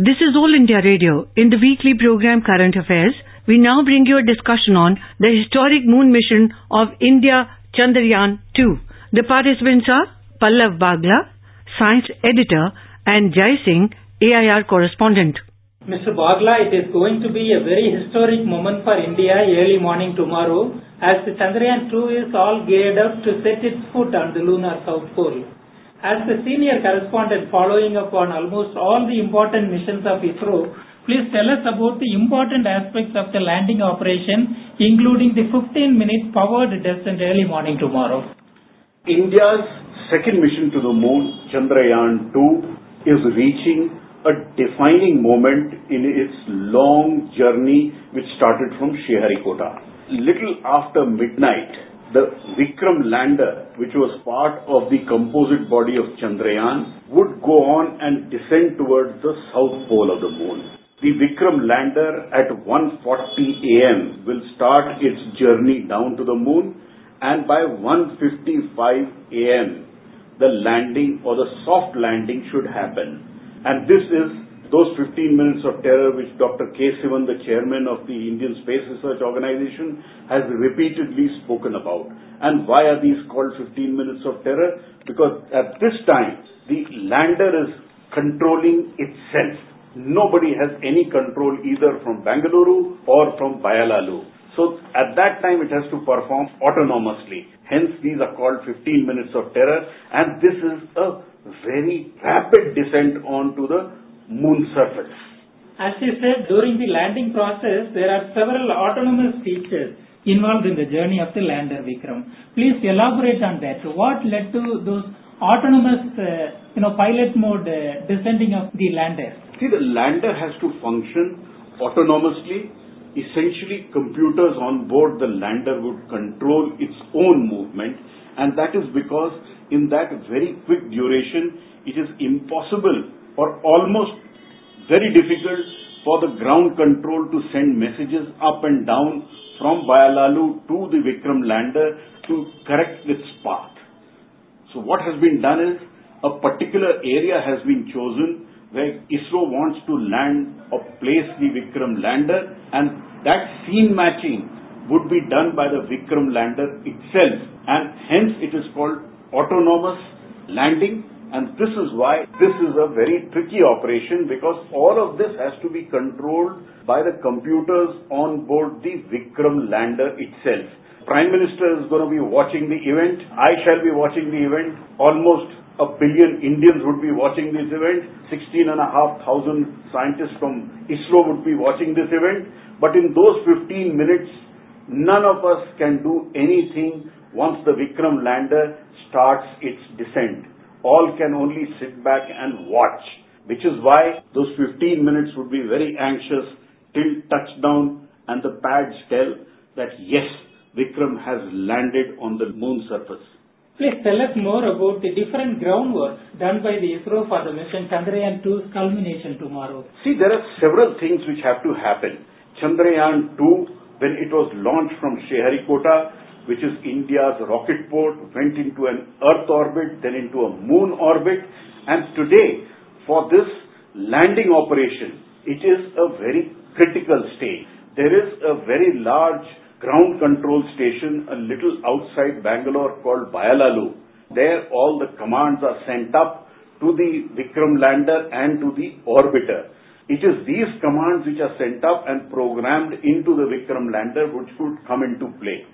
This is All India Radio. In the weekly program Current Affairs, we now bring you a discussion on the historic moon mission of India Chandrayaan 2. The participants are Pallav Bagla, science editor, and Jai Singh, AIR correspondent. Mr. Bagla, it is going to be a very historic moment for India early morning tomorrow as the Chandrayaan 2 is all geared up to set its foot on the lunar south pole. As the senior correspondent following up on almost all the important missions of ISRO, please tell us about the important aspects of the landing operation, including the 15-minute powered descent early morning tomorrow. India's second mission to the moon, Chandrayaan 2, is reaching a defining moment in its long journey which started from Sriharikota. Little after midnight, the Vikram lander, which was part of the composite body of Chandrayaan, would go on and descend towards the south pole of the moon. The Vikram lander at 1.40 am will start its journey down to the moon and by 1.55 am the landing or the soft landing should happen. And this is those 15 minutes of terror which Dr. K. Sivan, the chairman of the Indian Space Research Organization, has repeatedly spoken about. And why are these called 15 minutes of terror? Because at this time, the lander is controlling itself. Nobody has any control either from Bangalore or from Byalalu. So at that time, it has to perform autonomously. Hence, these are called 15 minutes of terror. And this is a very rapid descent onto the moon surface. As you said, during the landing process, there are several autonomous features involved in the journey of the lander Vikram. Please elaborate on that. What led to those autonomous, uh, you know, pilot mode uh, descending of the lander? See, the lander has to function autonomously. Essentially, computers on board the lander would control its own movement, and that is because in that very quick duration, it is impossible or almost very difficult for the ground control to send messages up and down from Byalalu to the Vikram lander to correct its path. So what has been done is a particular area has been chosen where ISRO wants to land or place the Vikram lander and that scene matching would be done by the Vikram lander itself and hence it is called autonomous landing and this is why this is a very tricky operation because all of this has to be controlled by the computers on board the Vikram lander itself. Prime Minister is going to be watching the event. I shall be watching the event. Almost a billion Indians would be watching this event. 16,500 scientists from ISRO would be watching this event. But in those 15 minutes, none of us can do anything once the Vikram lander starts its descent all can only sit back and watch, which is why those 15 minutes would be very anxious till touchdown and the pads tell that yes, Vikram has landed on the moon surface. Please tell us more about the different groundwork done by the ISRO for the mission Chandrayaan 2's culmination tomorrow. See, there are several things which have to happen. Chandrayaan 2, when it was launched from Sriharikota, which is India's rocket port, went into an Earth orbit, then into a moon orbit. And today, for this landing operation, it is a very critical stage. There is a very large ground control station a little outside Bangalore called Byalalu. There all the commands are sent up to the Vikram lander and to the orbiter. It is these commands which are sent up and programmed into the Vikram lander which would come into play.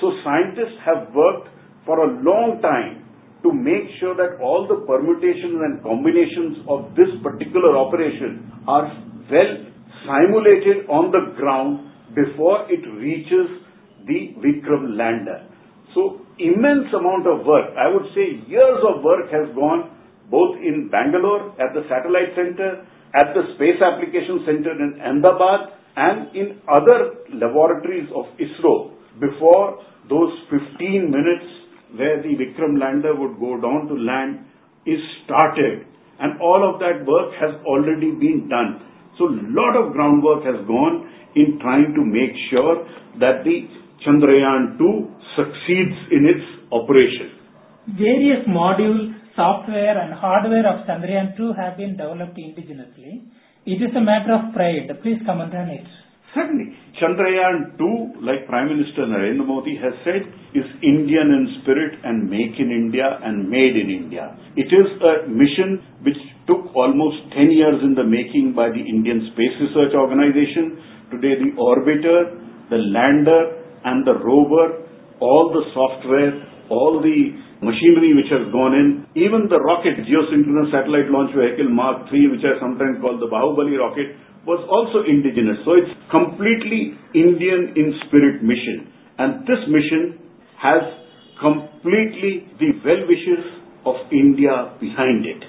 So scientists have worked for a long time to make sure that all the permutations and combinations of this particular operation are well simulated on the ground before it reaches the Vikram lander. So immense amount of work, I would say years of work has gone both in Bangalore at the satellite center, at the Space Application Center in Ahmedabad, and in other laboratories of ISRO before those 15 minutes where the Vikram lander would go down to land is started and all of that work has already been done. So a lot of groundwork has gone in trying to make sure that the Chandrayaan 2 succeeds in its operation. Various modules, software and hardware of Chandrayaan 2 have been developed indigenously. It is a matter of pride. Please comment on it. Certainly. Chandrayaan 2, like Prime Minister Narendra Modi has said, is Indian in spirit and make in India and made in India. It is a mission which took almost 10 years in the making by the Indian Space Research Organization. Today the orbiter, the lander and the rover, all the software, all the machinery which has gone in, even the rocket, geosynchronous satellite launch vehicle Mark III, which I sometimes call the Bahubali rocket, was also indigenous. So it's completely Indian in spirit mission. And this mission has completely the well-wishes of India behind it.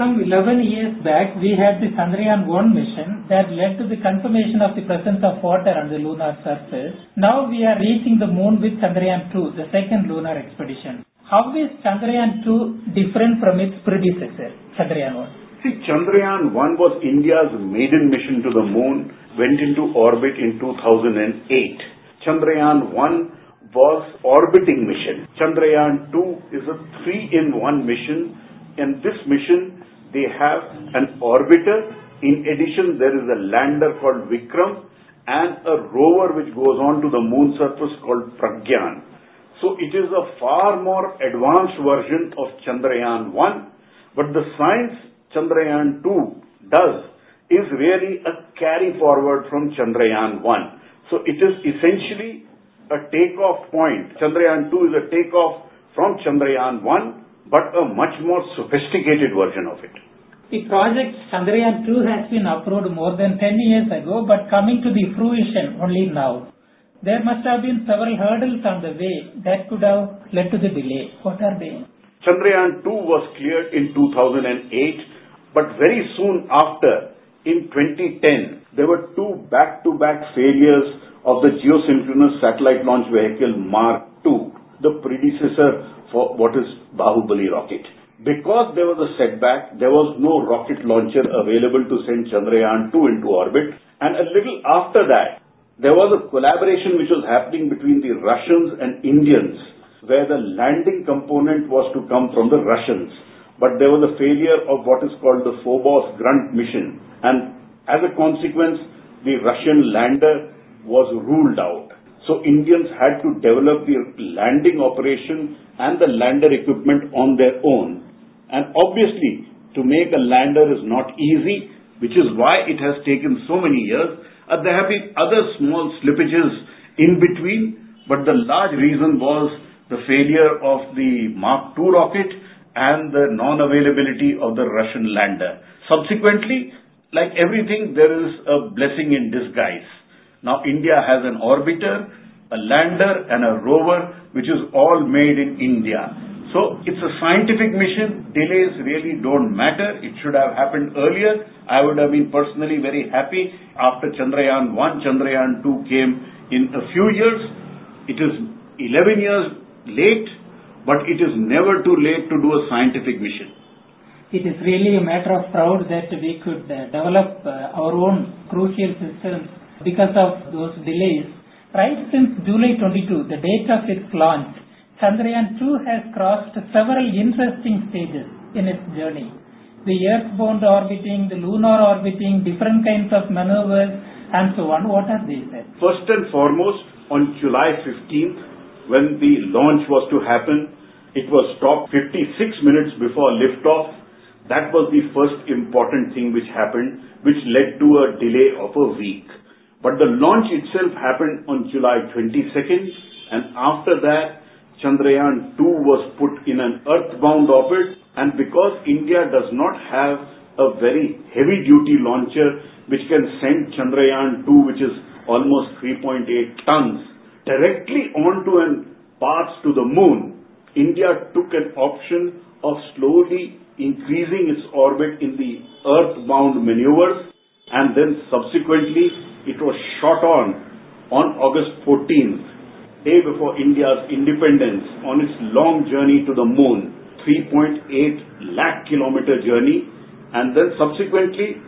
Some 11 years back, we had the Chandrayaan 1 mission that led to the confirmation of the presence of water on the lunar surface. Now we are reaching the moon with Chandrayaan 2, the second lunar expedition. How is Chandrayaan 2 different from its predecessor, Chandrayaan 1? See, Chandrayaan 1 was India's maiden mission to the moon, went into orbit in 2008. Chandrayaan 1 was orbiting mission. Chandrayaan 2 is a three-in-one mission. In this mission, they have an orbiter. In addition, there is a lander called Vikram and a rover which goes on to the moon surface called Pragyan. So it is a far more advanced version of Chandrayaan 1, but the science Chandrayaan 2 does is really a carry forward from Chandrayaan 1. So it is essentially a takeoff point. Chandrayaan 2 is a takeoff from Chandrayaan 1 but a much more sophisticated version of it. The project Chandrayaan 2 has been approved more than 10 years ago, but coming to the fruition only now. There must have been several hurdles on the way that could have led to the delay. What are they? Chandrayaan 2 was cleared in 2008, but very soon after, in 2010, there were two back-to-back failures of the geosynchronous satellite launch vehicle Mark II, the predecessor for what is Bahubali rocket. Because there was a setback, there was no rocket launcher available to send Chandrayaan 2 into orbit. And a little after that, there was a collaboration which was happening between the Russians and Indians, where the landing component was to come from the Russians. But there was a failure of what is called the Phobos Grunt mission. And as a consequence, the Russian lander was ruled out. So Indians had to develop the landing operation and the lander equipment on their own. And obviously, to make a lander is not easy, which is why it has taken so many years. Uh, there have been other small slippages in between, but the large reason was the failure of the Mark II rocket and the non-availability of the Russian lander. Subsequently, like everything, there is a blessing in disguise. Now India has an orbiter, a lander and a rover which is all made in India. So it's a scientific mission. Delays really don't matter. It should have happened earlier. I would have been personally very happy after Chandrayaan 1, Chandrayaan 2 came in a few years. It is 11 years late, but it is never too late to do a scientific mission. It is really a matter of proud that we could uh, develop uh, our own crucial systems because of those delays. Right since July 22, the date of its launch, Chandrayaan 2 has crossed several interesting stages in its journey. The earthbound orbiting, the lunar orbiting, different kinds of maneuvers, and so on. What are these? First and foremost, on July 15th, when the launch was to happen, it was stopped 56 minutes before liftoff. That was the first important thing which happened, which led to a delay of a week. But the launch itself happened on July 22nd, and after that, Chandrayaan 2 was put in an earthbound orbit. And because India does not have a very heavy-duty launcher which can send Chandrayaan 2, which is almost 3.8 tons, directly onto a path to the moon, India took an option of slowly increasing its orbit in the earthbound maneuvers and then subsequently it was shot on on August 14th, day before India's independence, on its long journey to the moon, 3.8 lakh kilometer journey, and then subsequently,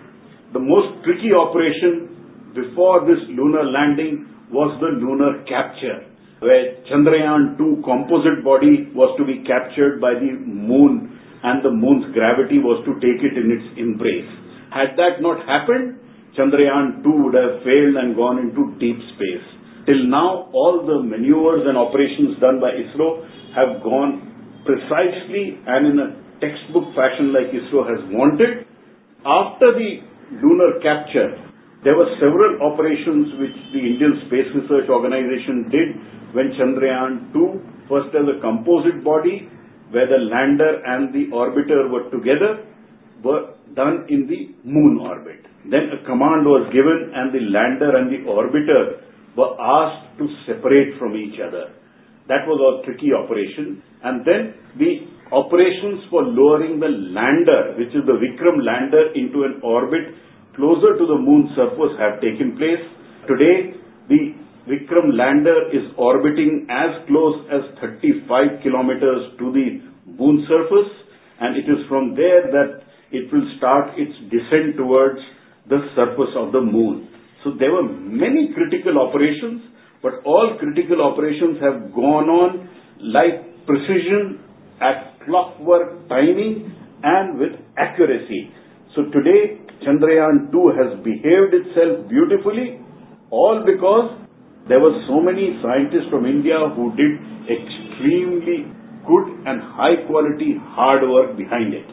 the most tricky operation before this lunar landing was the lunar capture, where Chandrayaan 2 composite body was to be captured by the moon and the moon's gravity was to take it in its embrace. Had that not happened, Chandrayaan 2 would have failed and gone into deep space. Till now, all the maneuvers and operations done by ISRO have gone precisely and in a textbook fashion like ISRO has wanted. After the lunar capture, there were several operations which the Indian Space Research Organization did when Chandrayaan 2, first as a composite body, where the lander and the orbiter were together, were done in the moon orbit. Then a command was given and the lander and the orbiter were asked to separate from each other. That was a tricky operation. And then the operations for lowering the lander, which is the Vikram lander, into an orbit closer to the moon surface have taken place. Today, the Vikram lander is orbiting as close as 35 kilometers to the moon surface, and it is from there that it will start its descent towards the surface of the moon. So there were many critical operations, but all critical operations have gone on like precision at clockwork timing and with accuracy. So today, Chandrayaan 2 has behaved itself beautifully, all because there were so many scientists from India who did extremely good and high quality hard work behind it.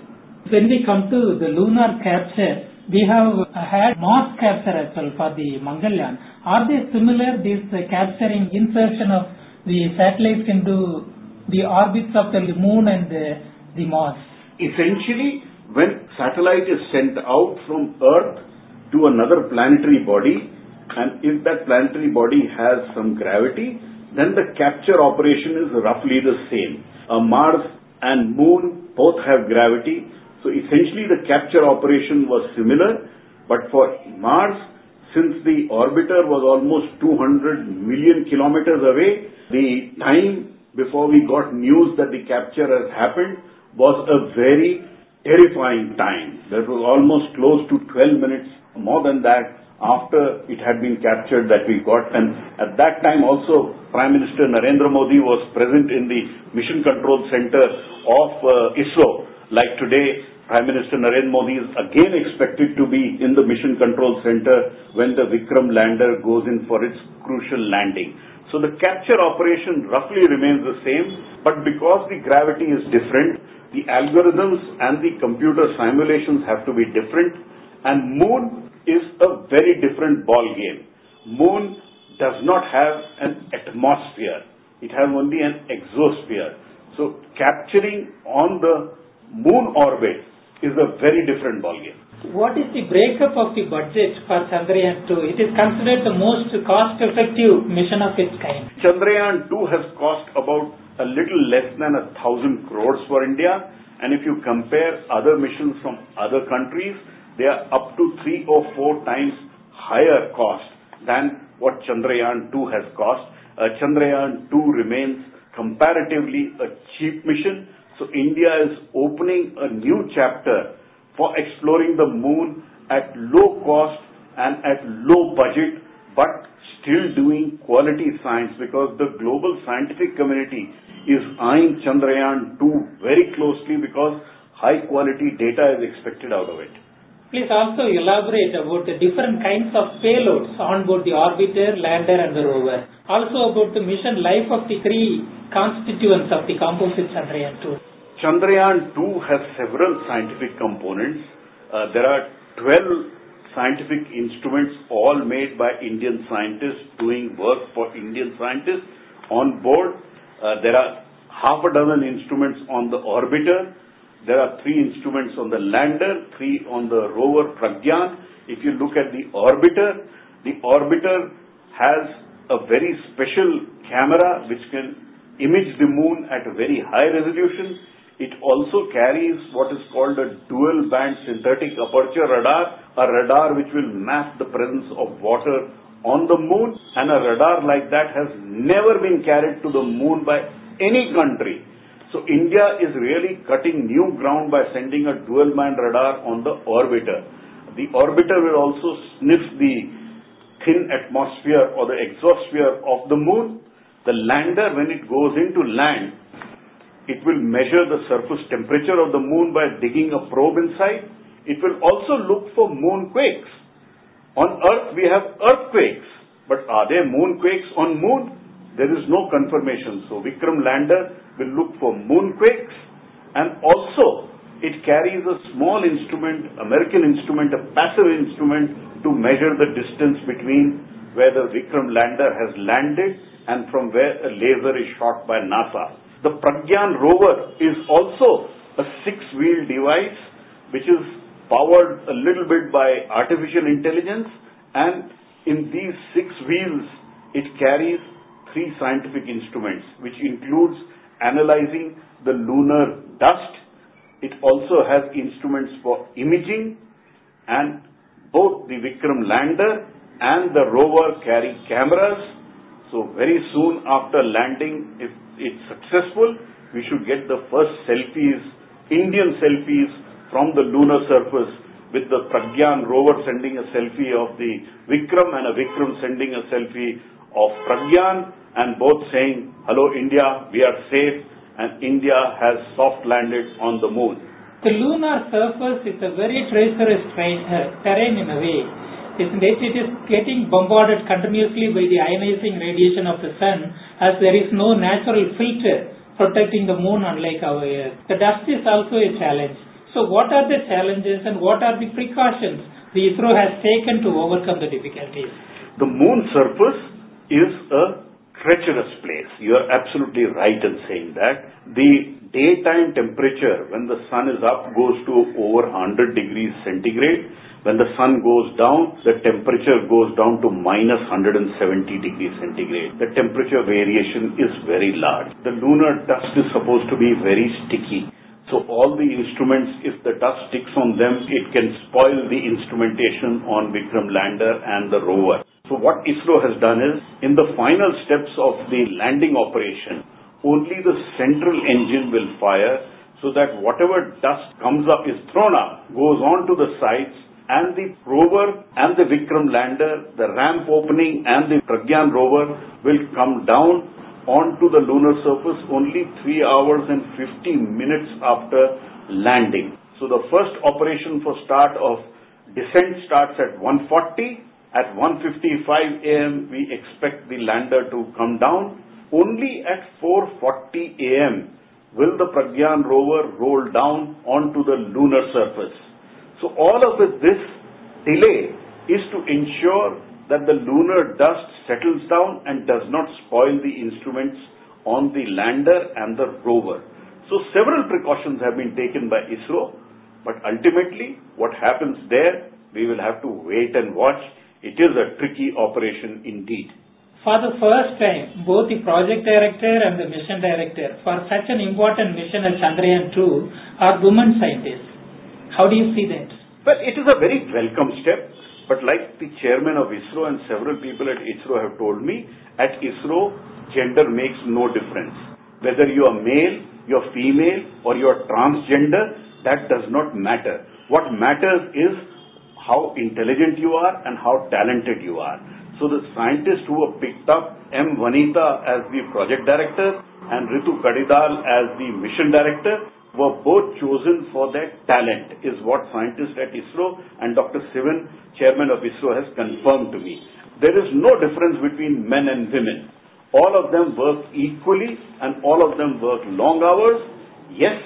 When we come to the lunar capture, we have had Mars capture as well for the Mangalyaan. Are they similar, this capturing insertion of the satellites into the orbits of the moon and the, the Mars? Essentially, when satellite is sent out from Earth to another planetary body, if that planetary body has some gravity, then the capture operation is roughly the same. Uh, Mars and Moon both have gravity, so essentially the capture operation was similar, but for Mars, since the orbiter was almost 200 million kilometers away, the time before we got news that the capture has happened was a very terrifying time. That was almost close to 12 minutes, more than that, after it had been captured that we got. And at that time also, Prime Minister Narendra Modi was present in the Mission Control Center of uh, ISRO. Like today, Prime Minister Narendra Modi is again expected to be in the Mission Control Center when the Vikram lander goes in for its crucial landing. So the capture operation roughly remains the same, but because the gravity is different, the algorithms and the computer simulations have to be different, and Moon is a very different ball game. Moon does not have an atmosphere. It has only an exosphere. So capturing on the moon orbit is a very different ballgame. What is the breakup of the budget for Chandrayaan 2? It is considered the most cost-effective mission of its kind. Chandrayaan 2 has cost about a little less than a thousand crores for India. And if you compare other missions from other countries, they are up to three or four times higher cost than what Chandrayaan 2 has cost. Uh, Chandrayaan 2 remains comparatively a cheap mission so India is opening a new chapter for exploring the moon at low cost and at low budget, but still doing quality science because the global scientific community is eyeing Chandrayaan 2 very closely because high quality data is expected out of it. Please also elaborate about the different kinds of payloads on board the orbiter, lander and the rover. Also about the mission life of the three constituents of the composite Chandrayaan 2. Chandrayaan 2 has several scientific components. Uh, there are 12 scientific instruments, all made by Indian scientists doing work for Indian scientists on board. Uh, there are half a dozen instruments on the orbiter. There are three instruments on the lander, three on the rover Pragyan. If you look at the orbiter, the orbiter has a very special camera which can image the moon at a very high resolution. It also carries what is called a dual band synthetic aperture radar, a radar which will map the presence of water on the moon, and a radar like that has never been carried to the moon by any country. So India is really cutting new ground by sending a dual band radar on the orbiter. The orbiter will also sniff the thin atmosphere or the exosphere of the moon. The lander, when it goes into land, it will measure the surface temperature of the moon by digging a probe inside. it will also look for moonquakes. On Earth, we have earthquakes, but are there moonquakes on Moon? There is no confirmation. So Vikram lander will look for moonquakes and also it carries a small instrument, American instrument, a passive instrument to measure the distance between where the Vikram lander has landed and from where a laser is shot by NASA. The Pragyan rover is also a six-wheel device which is powered a little bit by artificial intelligence and in these six wheels it carries three scientific instruments which includes analyzing the lunar dust. It also has instruments for imaging and both the Vikram lander and the rover carry cameras. So very soon after landing, if it's successful, we should get the first selfies, Indian selfies from the lunar surface with the Pragyan rover sending a selfie of the Vikram and a Vikram sending a selfie of Pragyan and both saying, hello India, we are safe and India has soft landed on the moon. The lunar surface is a very treacherous terrain, uh, terrain in a way. Isn't it? It is getting bombarded continuously by the ionizing radiation of the sun as there is no natural filter protecting the moon unlike our Earth. The dust is also a challenge. So what are the challenges and what are the precautions the ISRO has taken to overcome the difficulties? The moon surface is a treacherous place. You are absolutely right in saying that. The daytime temperature when the sun is up goes to over 100 degrees centigrade. When the sun goes down, the temperature goes down to minus 170 degrees centigrade. The temperature variation is very large. The lunar dust is supposed to be very sticky. So all the instruments, if the dust sticks on them, it can spoil the instrumentation on Vikram lander and the rover. So what ISRO has done is, in the final steps of the landing operation, only the central engine will fire so that whatever dust comes up is thrown up, goes on to the sides, and the rover and the Vikram lander, the ramp opening and the Pragyan rover will come down onto the lunar surface only 3 hours and 50 minutes after landing. So the first operation for start of descent starts at 1:40. At 1.55 am, we expect the lander to come down. Only at 4.40 am will the Pragyan rover roll down onto the lunar surface. So all of this delay is to ensure that the lunar dust settles down and does not spoil the instruments on the lander and the rover. So several precautions have been taken by ISRO, but ultimately what happens there, we will have to wait and watch. It is a tricky operation indeed. For the first time, both the project director and the mission director for such an important mission as Chandrayaan 2 are women scientists. How do you see that? Well, it is a very welcome step but like the chairman of ISRO and several people at ISRO have told me, at ISRO, gender makes no difference. Whether you are male, you are female, or you are transgender, that does not matter. What matters is how intelligent you are and how talented you are. So the scientists who have picked up, M. Vanita as the project director and Ritu Karidhal as the mission director, were both chosen for their talent, is what scientists at ISRO and Dr. Sivan, chairman of ISRO, has confirmed to me. There is no difference between men and women. All of them work equally and all of them work long hours. Yes,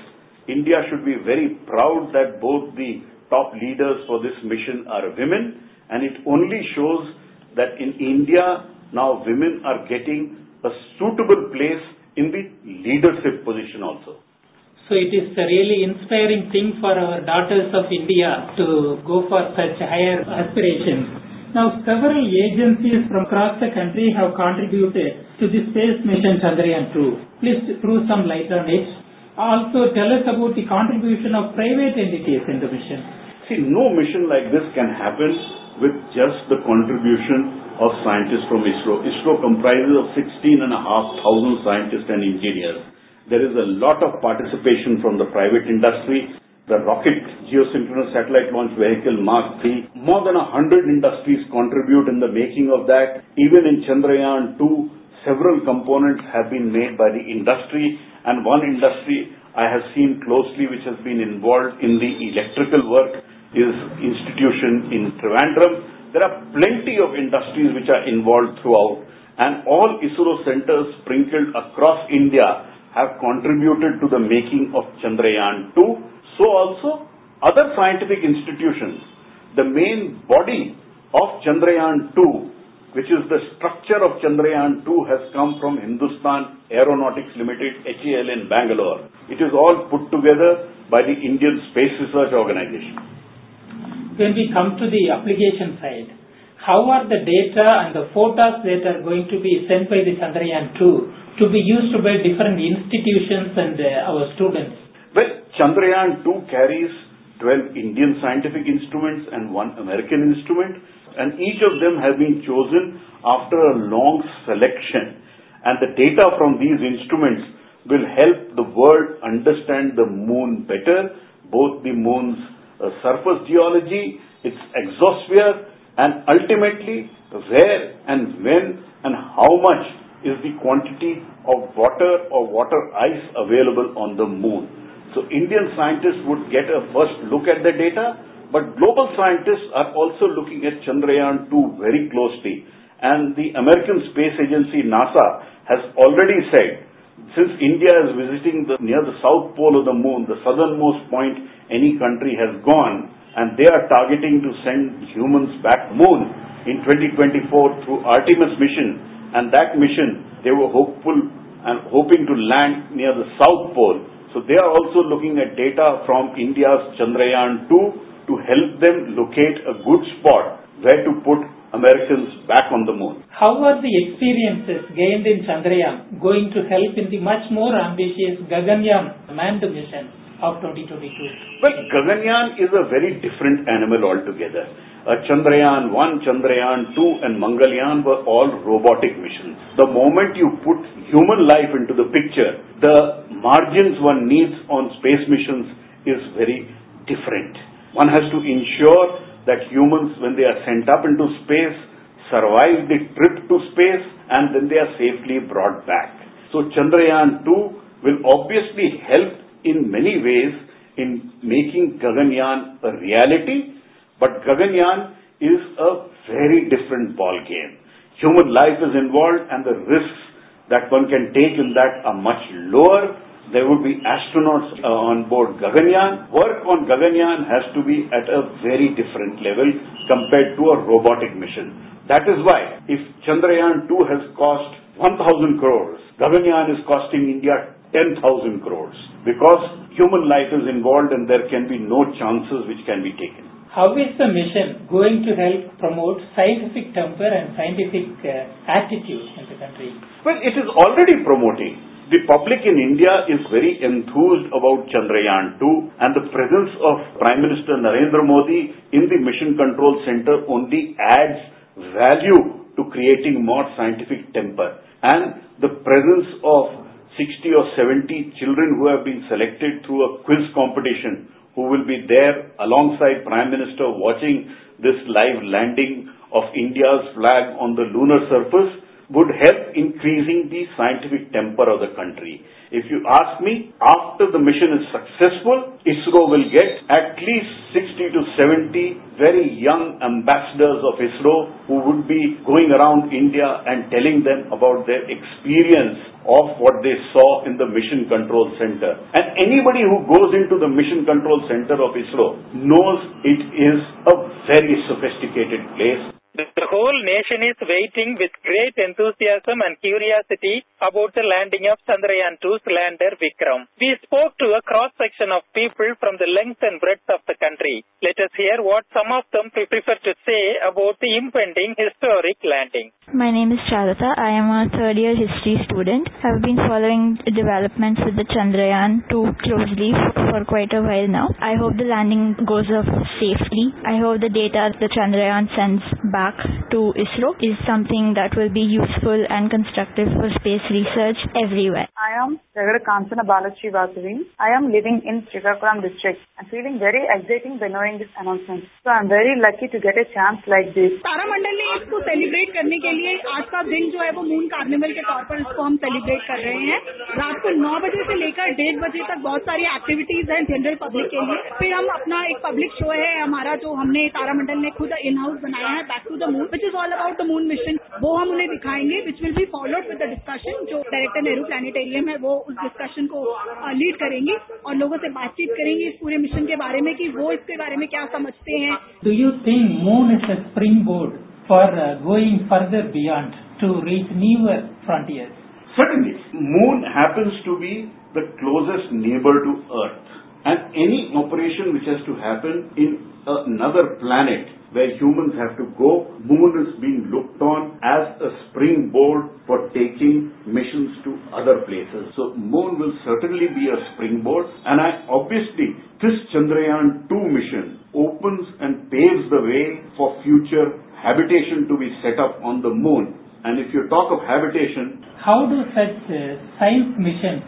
India should be very proud that both the top leaders for this mission are women and it only shows that in India now women are getting a suitable place in the leadership position also. So it is a really inspiring thing for our daughters of India to go for such higher aspirations. Now several agencies from across the country have contributed to the space mission Chandrayaan 2. Please throw some light on it. Also tell us about the contribution of private entities in the mission. See, no mission like this can happen with just the contribution of scientists from ISRO. ISRO comprises of 16,500 scientists and engineers. There is a lot of participation from the private industry. The rocket geosynchronous satellite launch vehicle Mark 3, more than 100 industries contribute in the making of that. Even in Chandrayaan 2, several components have been made by the industry and one industry I have seen closely which has been involved in the electrical work is institution in Trivandrum. There are plenty of industries which are involved throughout, and all ISRO centers sprinkled across India have contributed to the making of Chandrayaan-2. So also other scientific institutions. The main body of Chandrayaan-2 which is the structure of Chandrayaan-2 has come from Hindustan Aeronautics Limited, HAL in Bangalore. It is all put together by the Indian Space Research Organization. When we come to the application side, how are the data and the photos that are going to be sent by the Chandrayaan-2 to be used by different institutions and uh, our students? Well, Chandrayaan-2 carries 12 Indian scientific instruments and one American instrument and each of them have been chosen after a long selection. And the data from these instruments will help the world understand the moon better, both the moon's uh, surface geology, its exosphere, and ultimately where and when and how much is the quantity of water or water ice available on the moon. So Indian scientists would get a first look at the data but global scientists are also looking at Chandrayaan 2 very closely. And the American Space Agency, NASA, has already said, since India is visiting the, near the south pole of the moon, the southernmost point any country has gone, and they are targeting to send humans back moon in 2024 through Artemis mission. And that mission, they were hopeful and hoping to land near the south pole. So they are also looking at data from India's Chandrayaan 2 to help them locate a good spot where to put Americans back on the moon. How are the experiences gained in Chandrayaan going to help in the much more ambitious Gaganyaan manned mission of 2022? Well, Gaganyaan is a very different animal altogether. Uh, Chandrayaan 1, Chandrayaan 2 and Mangalyaan were all robotic missions. The moment you put human life into the picture, the margins one needs on space missions is very different. One has to ensure that humans, when they are sent up into space, survive the trip to space and then they are safely brought back. So Chandrayaan 2 will obviously help in many ways in making Gaganyaan a reality, but Gaganyaan is a very different ball game. Human life is involved and the risks that one can take in that are much lower there would be astronauts uh, on board Gaganyaan. Work on Gaganyaan has to be at a very different level compared to a robotic mission. That is why if Chandrayaan 2 has cost 1000 crores, Gaganyaan is costing India 10,000 crores because human life is involved and there can be no chances which can be taken. How is the mission going to help promote scientific temper and scientific uh, attitude in the country? Well, it is already promoting the public in India is very enthused about Chandrayaan 2 and the presence of Prime Minister Narendra Modi in the Mission Control Center only adds value to creating more scientific temper. And the presence of 60 or 70 children who have been selected through a quiz competition who will be there alongside Prime Minister watching this live landing of India's flag on the lunar surface would help increasing the scientific temper of the country. If you ask me, after the mission is successful, ISRO will get at least 60 to 70 very young ambassadors of ISRO who would be going around India and telling them about their experience of what they saw in the Mission Control Center. And anybody who goes into the Mission Control Center of ISRO knows it is a very sophisticated place the whole nation is waiting with great enthusiasm and curiosity about the landing of Chandrayaan 2's lander Vikram. We spoke to a cross section of people from the length and breadth of the country. Let us hear what some of them prefer to say about the impending historic landing. My name is Charita. I am a third year history student. I have been following developments with the Chandrayaan 2 closely for quite a while now. I hope the landing goes off safely. I hope the data the Chandrayaan sends back back to ISRO is something that will be useful and constructive for space research everywhere. I am Ragada Kansana Balachi Vasavi. I am living in Srikakulam district. I'm feeling very exciting by knowing this announcement. So I'm very lucky to get a chance like this. तारामंडल ने इसको celebrate करने के लिए आज का दिन जो है वो मून कार्निवल के तौर पर इसको हम सेलिब्रेट कर रहे हैं रात को नौ बजे से लेकर डेढ़ बजे तक बहुत सारी एक्टिविटीज़ हैं जनरल पब्लिक के लिए फिर हम अपना एक पब्लिक शो है हमारा जो हमने तारामंडल ने खुद इन हाउस बनाया है back to to the moon which is all about the moon mission वो हम उन्हें दिखाएँगे which will be followed with the discussion जो डायरेक्टर नेहरू प्लानिटेरियम है वो उस डिस्कशन को लीड करेंगे और लोगों से बातचीत करेंगे इस पूरे मिशन के बारे में कि वो इसके बारे में क्या समझते हैं। Do you think moon is a springboard for going further beyond to reach newer frontiers suddenly moon happens to be the closest neighbour to earth And any operation which has to happen in another planet where humans have to go, moon is being looked on as a springboard for taking missions to other places. So moon will certainly be a springboard and I obviously this Chandrayaan 2 mission opens and paves the way for future habitation to be set up on the moon. And if you talk of habitation, How do such uh, science missions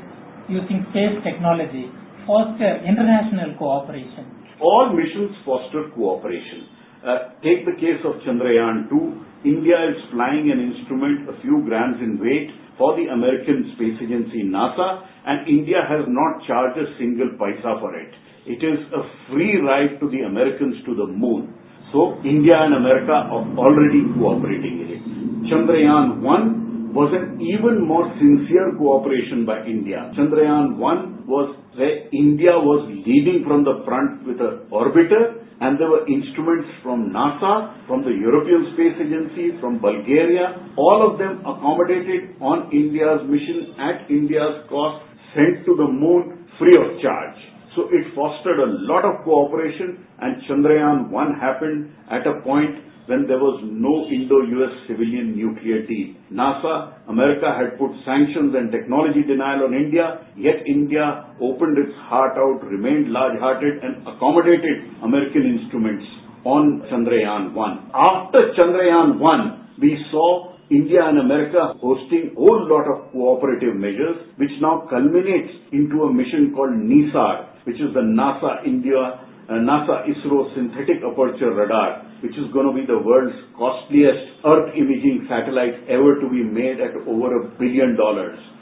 using space technology foster international cooperation? all missions foster cooperation. Uh, take the case of Chandrayaan 2. India is flying an instrument a few grams in weight for the American space agency NASA and India has not charged a single paisa for it. It is a free ride to the Americans to the moon. So India and America are already cooperating in it. Chandrayaan 1 was an even more sincere cooperation by India. Chandrayaan 1 was where India was leading from the front with an orbiter and there were instruments from NASA, from the European Space Agency, from Bulgaria, all of them accommodated on India's mission at India's cost, sent to the moon free of charge. So it fostered a lot of cooperation and Chandrayaan 1 happened at a point when there was no Indo-US civilian nuclear deal. NASA, America had put sanctions and technology denial on India, yet India opened its heart out, remained large-hearted and accommodated American instruments on Chandrayaan 1. After Chandrayaan 1, we saw India and America hosting a whole lot of cooperative measures, which now culminates into a mission called NISAR, which is the NASA India, Uh, NASA ISRO Synthetic Aperture Radar, which is going to be the world's costliest Earth imaging satellite ever to be made at over a billion dollars. So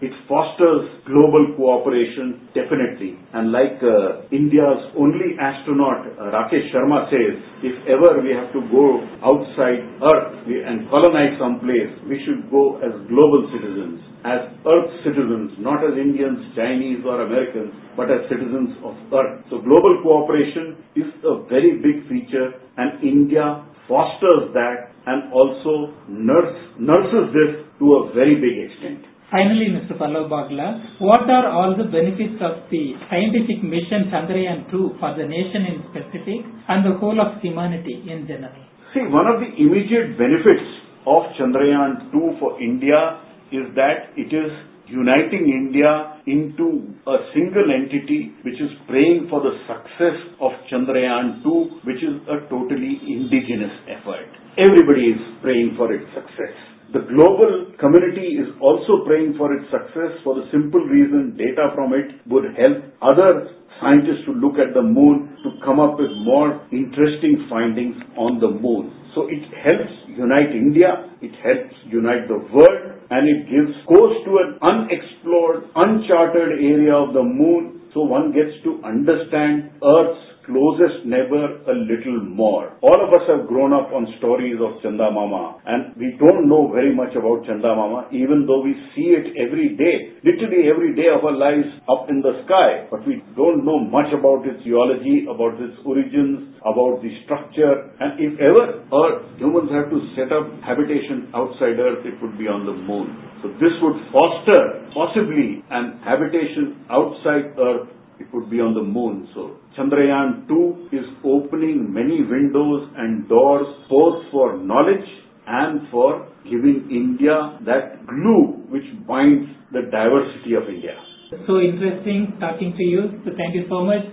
it fosters global cooperation definitely. And like uh, India's only astronaut uh, Rakesh Sharma says, if ever we have to go outside Earth and colonize some place, we should go as global citizens, as Earth citizens, not as Indians, Chinese or Americans, but as citizens of Earth. So global cooperation is a very big feature and India fosters that and also nurse, nurses this to a very big extent. Finally, Mr. Pallav Bagla, what are all the benefits of the scientific mission Chandrayaan 2 for the nation in specific and the whole of humanity in general? See, one of the immediate benefits of Chandrayaan 2 for India is that it is uniting India into a single entity which is praying for the success of Chandrayaan 2, which is a totally indigenous effort. Everybody is praying for its success. The global community is also praying for its success for the simple reason data from it would help other scientists to look at the moon to come up with more interesting findings on the moon. So it helps unite India, it helps unite the world, and it gives course to an unexplored, uncharted area of the moon so one gets to understand Earth's closest neighbor a little more. All of us have grown up on stories of Chanda Mama and we don't know very much about Chanda Mama even though we see it every day, literally every day of our lives up in the sky. But we don't know much about its geology, about its origins, about the structure and if ever Earth, humans have to set up habitation outside Earth, it would be on the moon. So this would foster possibly an habitation outside Earth it would be on the moon. So Chandrayaan 2 is opening many windows and doors both for knowledge and for giving India that glue which binds the diversity of India. So interesting talking to you. So thank you so much.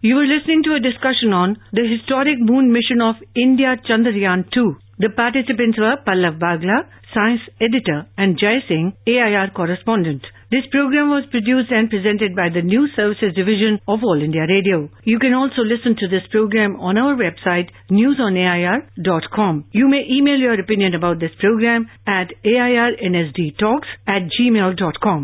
You were listening to a discussion on the historic moon mission of India Chandrayaan 2. The participants were Pallav Bagla, science editor, and Jai Singh, AIR correspondent. This program was produced and presented by the News Services Division of All India Radio. You can also listen to this program on our website newsonair.com. You may email your opinion about this program at airnsdtalks at gmail.com.